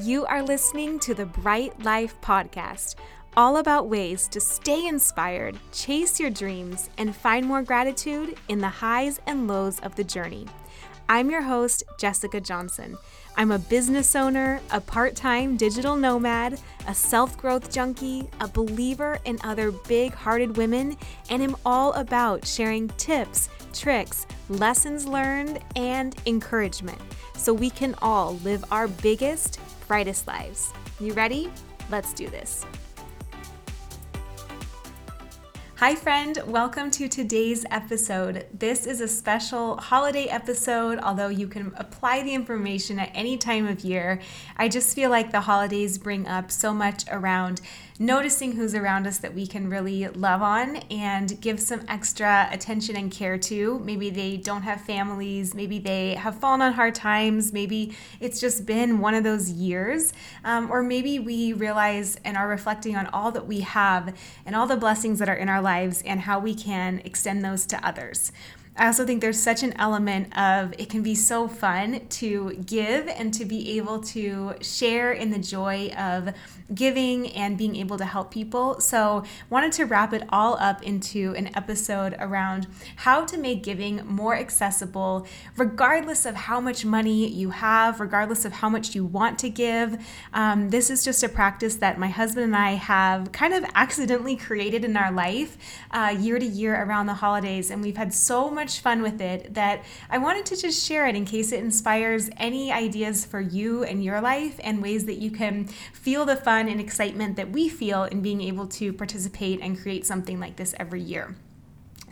You are listening to the Bright Life Podcast, all about ways to stay inspired, chase your dreams, and find more gratitude in the highs and lows of the journey. I'm your host, Jessica Johnson. I'm a business owner, a part time digital nomad, a self growth junkie, a believer in other big hearted women, and am all about sharing tips, tricks, lessons learned, and encouragement so we can all live our biggest, brightest lives. You ready? Let's do this. Hi, friend. Welcome to today's episode. This is a special holiday episode, although you can apply the information at any time of year. I just feel like the holidays bring up so much around noticing who's around us that we can really love on and give some extra attention and care to. Maybe they don't have families, maybe they have fallen on hard times, maybe it's just been one of those years, um, or maybe we realize and are reflecting on all that we have and all the blessings that are in our lives and how we can extend those to others. I also think there's such an element of it can be so fun to give and to be able to share in the joy of giving and being able to help people. So, wanted to wrap it all up into an episode around how to make giving more accessible, regardless of how much money you have, regardless of how much you want to give. Um, this is just a practice that my husband and I have kind of accidentally created in our life uh, year to year around the holidays, and we've had so much fun with it that I wanted to just share it in case it inspires any ideas for you and your life and ways that you can feel the fun and excitement that we feel in being able to participate and create something like this every year.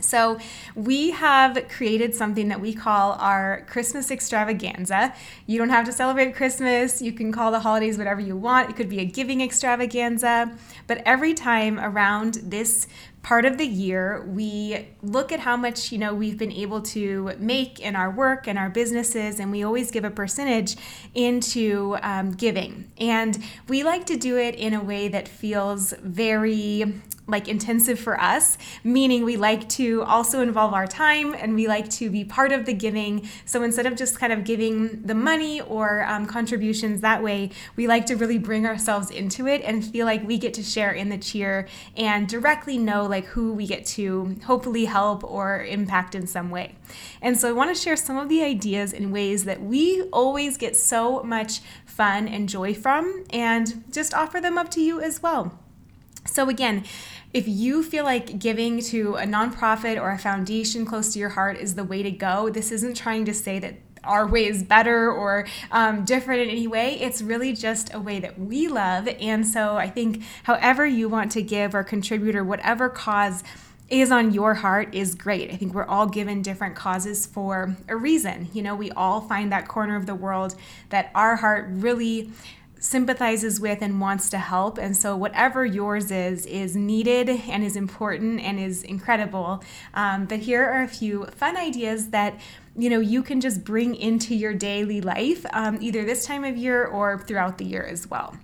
So, we have created something that we call our Christmas extravaganza. You don't have to celebrate Christmas. You can call the holidays whatever you want. It could be a giving extravaganza. But every time around this part of the year we look at how much you know we've been able to make in our work and our businesses and we always give a percentage into um, giving and we like to do it in a way that feels very like intensive for us, meaning we like to also involve our time and we like to be part of the giving. So instead of just kind of giving the money or um, contributions that way, we like to really bring ourselves into it and feel like we get to share in the cheer and directly know like who we get to hopefully help or impact in some way. And so I want to share some of the ideas and ways that we always get so much fun and joy from and just offer them up to you as well. So, again, if you feel like giving to a nonprofit or a foundation close to your heart is the way to go, this isn't trying to say that our way is better or um, different in any way. It's really just a way that we love. And so I think however you want to give or contribute or whatever cause is on your heart is great. I think we're all given different causes for a reason. You know, we all find that corner of the world that our heart really sympathizes with and wants to help. And so, whatever yours is, is needed and is important and is incredible. Um, but here are a few fun ideas that you know you can just bring into your daily life, um, either this time of year or throughout the year as well.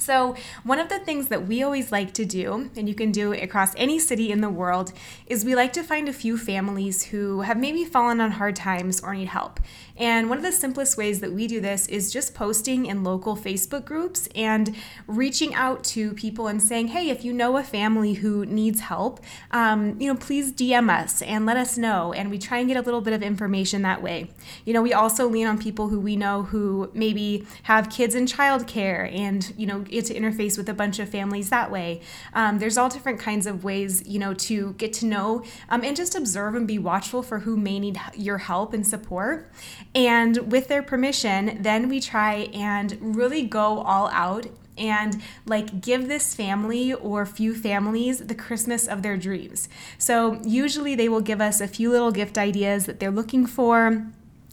So, one of the things that we always like to do, and you can do across any city in the world, is we like to find a few families who have maybe fallen on hard times or need help. And one of the simplest ways that we do this is just posting in local Facebook groups and reaching out to people and saying, hey, if you know a family who needs help, um, you know, please DM us and let us know. And we try and get a little bit of information that way. You know, we also lean on people who we know who maybe have kids in childcare and, you know, get to interface with a bunch of families that way. Um, there's all different kinds of ways, you know, to get to know um, and just observe and be watchful for who may need your help and support. And with their permission, then we try and really go all out and like give this family or few families the Christmas of their dreams. So usually they will give us a few little gift ideas that they're looking for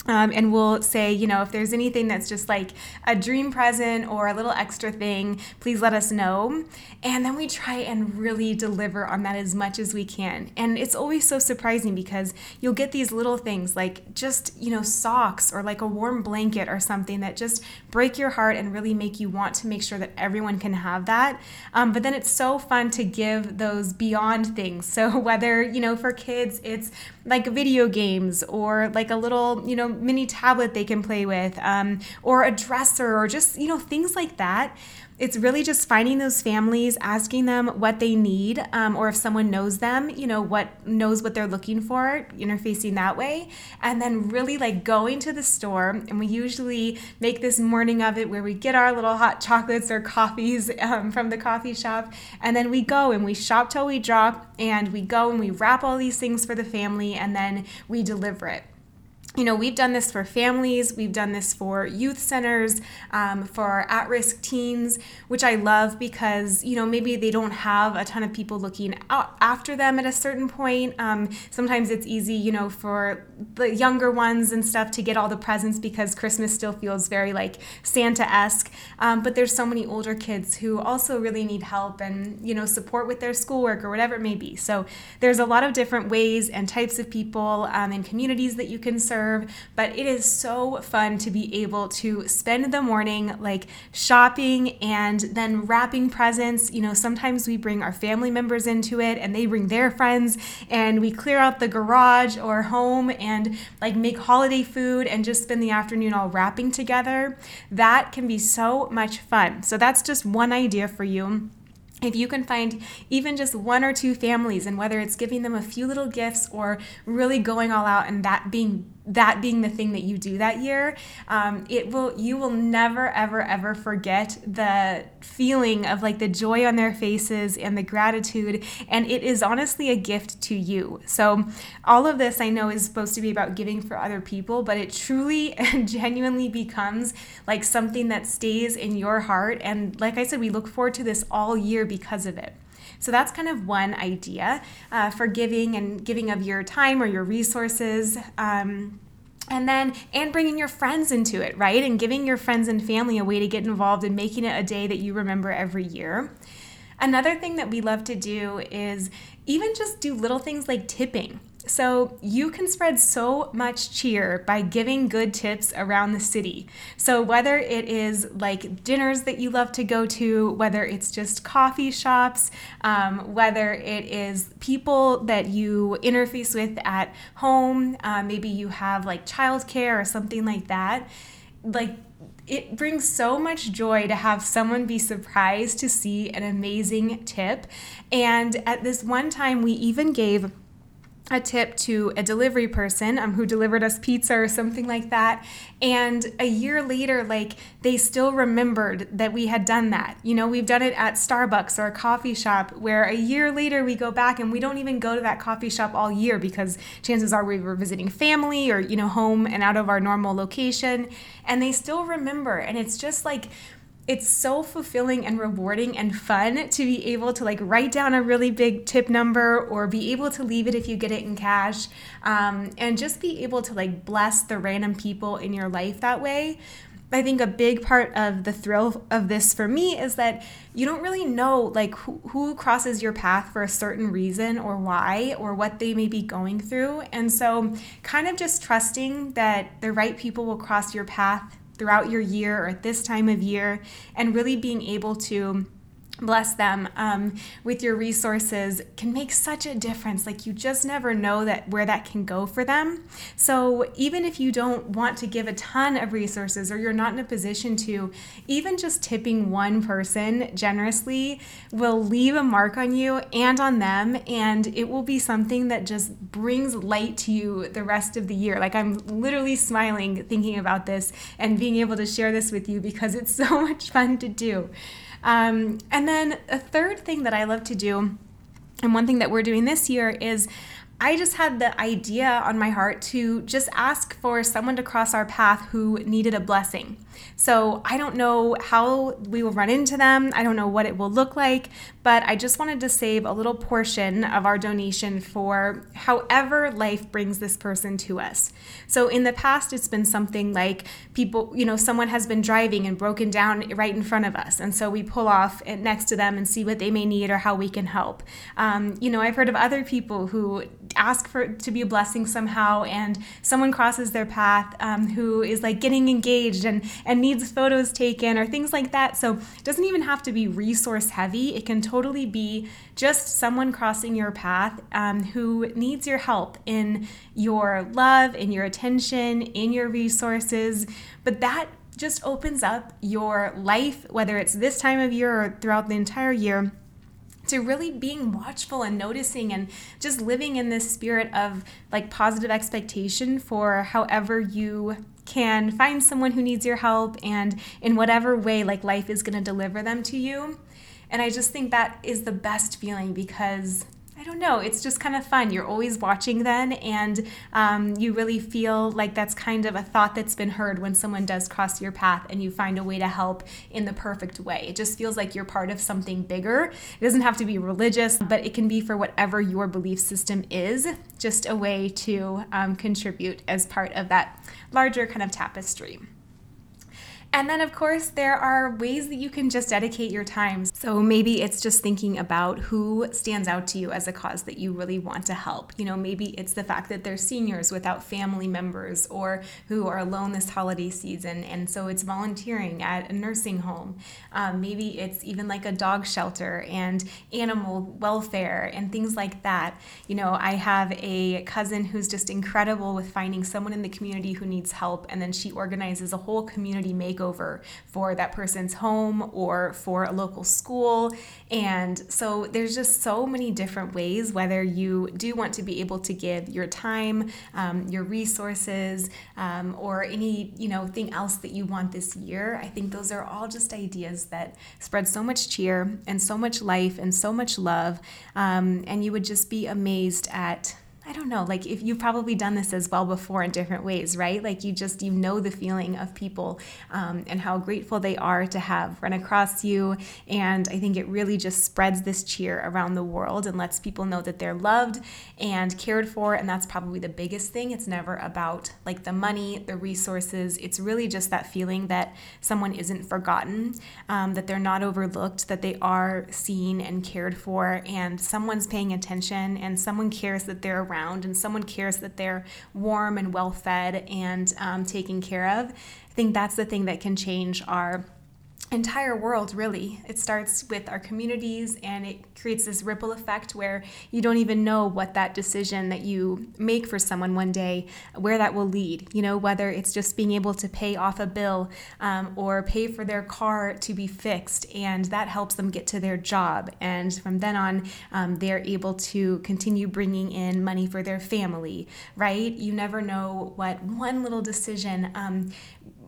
um, and we'll say, you know, if there's anything that's just like a dream present or a little extra thing, please let us know. And then we try and really deliver on that as much as we can. And it's always so surprising because you'll get these little things like just, you know, socks or like a warm blanket or something that just break your heart and really make you want to make sure that everyone can have that. Um, but then it's so fun to give those beyond things. So whether, you know, for kids, it's like video games or like a little, you know, mini tablet they can play with, um, or a dresser, or just, you know, things like that. It's really just finding those families, asking them what they need, um, or if someone knows them, you know, what knows what they're looking for, interfacing that way, and then really like going to the store. And we usually make this morning of it where we get our little hot chocolates or coffees um, from the coffee shop, and then we go and we shop till we drop, and we go and we wrap all these things for the family, and then we deliver it you know, we've done this for families, we've done this for youth centers, um, for at risk teens, which I love because, you know, maybe they don't have a ton of people looking out after them at a certain point. Um, sometimes it's easy, you know, for the younger ones and stuff to get all the presents because Christmas still feels very like Santa esque. Um, but there's so many older kids who also really need help and, you know, support with their schoolwork or whatever it may be. So there's a lot of different ways and types of people um, and communities that you can serve but it is so fun to be able to spend the morning like shopping and then wrapping presents. You know, sometimes we bring our family members into it and they bring their friends and we clear out the garage or home and like make holiday food and just spend the afternoon all wrapping together. That can be so much fun. So that's just one idea for you if you can find even just one or two families and whether it's giving them a few little gifts or really going all out and that being that being the thing that you do that year um, it will you will never ever ever forget the feeling of like the joy on their faces and the gratitude. And it is honestly a gift to you. So all of this i know is supposed to be about giving for other people but it truly and genuinely becomes like something that stays in your heart. And like i said we look forward to this all year because of it so that's kind of one idea uh, for giving and giving of your time or your resources. Um, and then and bringing your friends into it right and giving your friends and family a way to get involved and making it a day that you remember every year another thing that we love to do is even just do little things like tipping so, you can spread so much cheer by giving good tips around the city. So, whether it is like dinners that you love to go to, whether it's just coffee shops, um, whether it is people that you interface with at home, uh, maybe you have like childcare or something like that, like it brings so much joy to have someone be surprised to see an amazing tip. And at this one time, we even gave a tip to a delivery person um, who delivered us pizza or something like that. And a year later, like they still remembered that we had done that. You know, we've done it at Starbucks or a coffee shop where a year later we go back and we don't even go to that coffee shop all year because chances are we were visiting family or, you know, home and out of our normal location. And they still remember. And it's just like, it's so fulfilling and rewarding and fun to be able to like write down a really big tip number or be able to leave it if you get it in cash um, and just be able to like bless the random people in your life that way I think a big part of the thrill of this for me is that you don't really know like who, who, crosses your path for a certain reason or why or what they may be going through. And so kind of just trusting that the right people will cross your path throughout your year or at this time of year, and really being able to bless them um, with your resources can make such a difference. Like you just never know that where that can go for them. So even if you don't want to give a ton of resources or you're not in a position to even just tipping one person generously will leave a mark on you and on them and it will be something that just brings light to you the rest of the year. Like i'm literally smiling thinking about this and being able to share this with you because it's so much fun to do um, and then a third thing that I love to do, and one thing that we're doing this year is I just had the idea on my heart to just ask for someone to cross our path who needed a blessing. So I don't know how we will run into them. I don't know what it will look like, but I just wanted to save a little portion of our donation for however life brings this person to us. So in the past, it's been something like people, you know, someone has been driving and broken down right in front of us. And so we pull off next to them and see what they may need or how we can help. Um, you know, I've heard of other people who ask for to be a blessing somehow, and someone crosses their path um, who is like getting engaged and and needs photos taken or things like that. So it doesn't even have to be resource heavy. It can totally be just someone crossing your path um, who needs your help in your love, in your attention, in your resources. But that just opens up your life, whether it's this time of year or throughout the entire year to really being watchful and noticing and just living in this spirit of like positive expectation for however you can find someone who needs your help and in whatever way like life is going to deliver them to you. And I just think that is the best feeling because don't know. It's just kind of fun. You're always watching then, and um, you really feel like that's kind of a thought that's been heard when someone does cross your path and you find a way to help in the perfect way. It just feels like you're part of something bigger. It doesn't have to be religious, but it can be for whatever your belief system is, just a way to um, contribute as part of that larger kind of tapestry. And then, of course, there are ways that you can just dedicate your time. So maybe it's just thinking about who stands out to you as a cause that you really want to help. You know, maybe it's the fact that they're seniors without family members or who are alone this holiday season. And so it's volunteering at a nursing home. Um, maybe it's even like a dog shelter and animal welfare and things like that. You know, I have a cousin who's just incredible with finding someone in the community who needs help. And then she organizes a whole community makeover makeover for that person's home or for a local school. And so there's just so many different ways, whether you do want to be able to give your time, um, your resources, um, or any, you know, thing else that you want this year. I think those are all just ideas that spread so much cheer and so much life and so much love. Um, and you would just be amazed at I don't know, like if you've probably done this as well before in different ways, right? Like you just, you know the feeling of people um, and how grateful they are to have run across you. And I think it really just spreads this cheer around the world and lets people know that they're loved and cared for. And that's probably the biggest thing. It's never about like the money, the resources. It's really just that feeling that someone isn't forgotten, um, that they're not overlooked, that they are seen and cared for, and someone's paying attention and someone cares that they're around around and someone cares that they're warm and well fed and um, taken care of, I think that's the thing that can change our entire world really. It starts with our communities and it creates this ripple effect where you don't even know what that decision that you make for someone one day where that will lead. You know whether it's just being able to pay off a bill um, or pay for their car to be fixed and that helps them get to their job. And from then on um, they're able to continue bringing in money for their family right? You never know what one little decision um,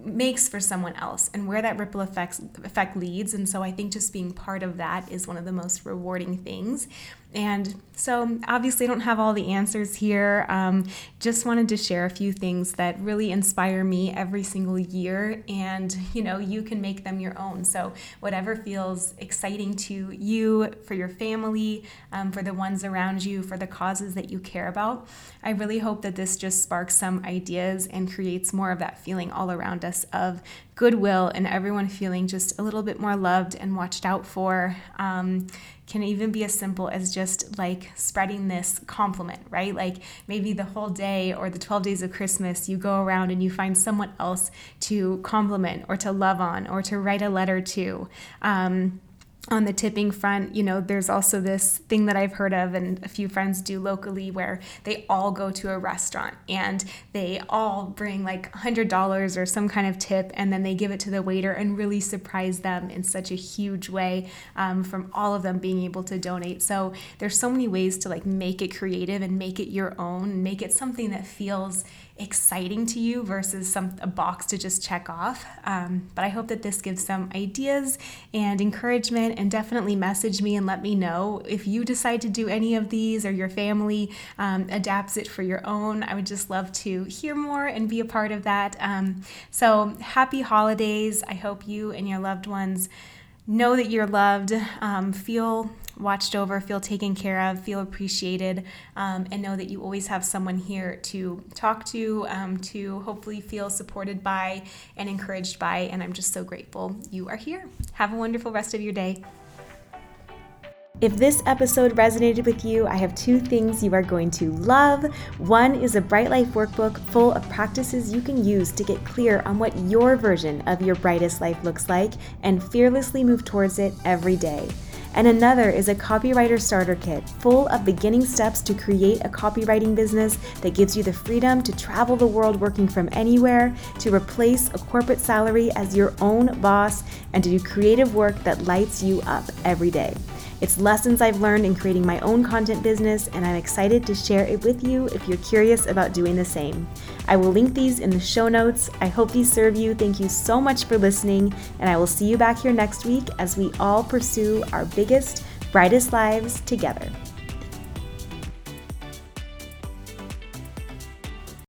makes for someone else and where that ripple effects, effect leads. And so I think just being part of that is one of the most rewarding things. And so, obviously, I don't have all the answers here. Um, just wanted to share a few things that really inspire me every single year, and you know, you can make them your own. So, whatever feels exciting to you, for your family, um, for the ones around you, for the causes that you care about, I really hope that this just sparks some ideas and creates more of that feeling all around us of goodwill and everyone feeling just a little bit more loved and watched out for. Um, can even be as simple as just like spreading this compliment, right? Like maybe the whole day or the 12 days of Christmas, you go around and you find someone else to compliment or to love on or to write a letter to. Um, on the tipping front, you know, there's also this thing that I've heard of and a few friends do locally where they all go to a restaurant and they all bring like $100 or some kind of tip and then they give it to the waiter and really surprise them in such a huge way um, from all of them being able to donate. So there's so many ways to like make it creative and make it your own and make it something that feels exciting to you versus some a box to just check off. Um, but I hope that this gives some ideas and encouragement, and definitely message me and let me know if you decide to do any of these or your family um, adapts it for your own. I would just love to hear more and be a part of that. Um, so happy holidays! I hope you and your loved ones know that you're loved, um, feel watched over, feel taken care of, feel appreciated, um, and know that you always have someone here to talk to, um, to hopefully feel supported by and encouraged by. And I'm just so grateful you are here. Have a wonderful rest of your day. If this episode resonated with you, I have two things you are going to love. One is a Bright Life workbook full of practices you can use to get clear on what your version of your brightest life looks like and fearlessly move towards it every day. And another is a copywriter starter kit full of beginning steps to create a copywriting business that gives you the freedom to travel the world working from anywhere, to replace a corporate salary as your own boss, and to do creative work that lights you up every day. It's lessons I've learned in creating my own content business, and I'm excited to share it with you if you're curious about doing the same. I will link these in the show notes. I hope these serve you. Thank you so much for listening, and I will see you back here next week as we all pursue our biggest, brightest lives together.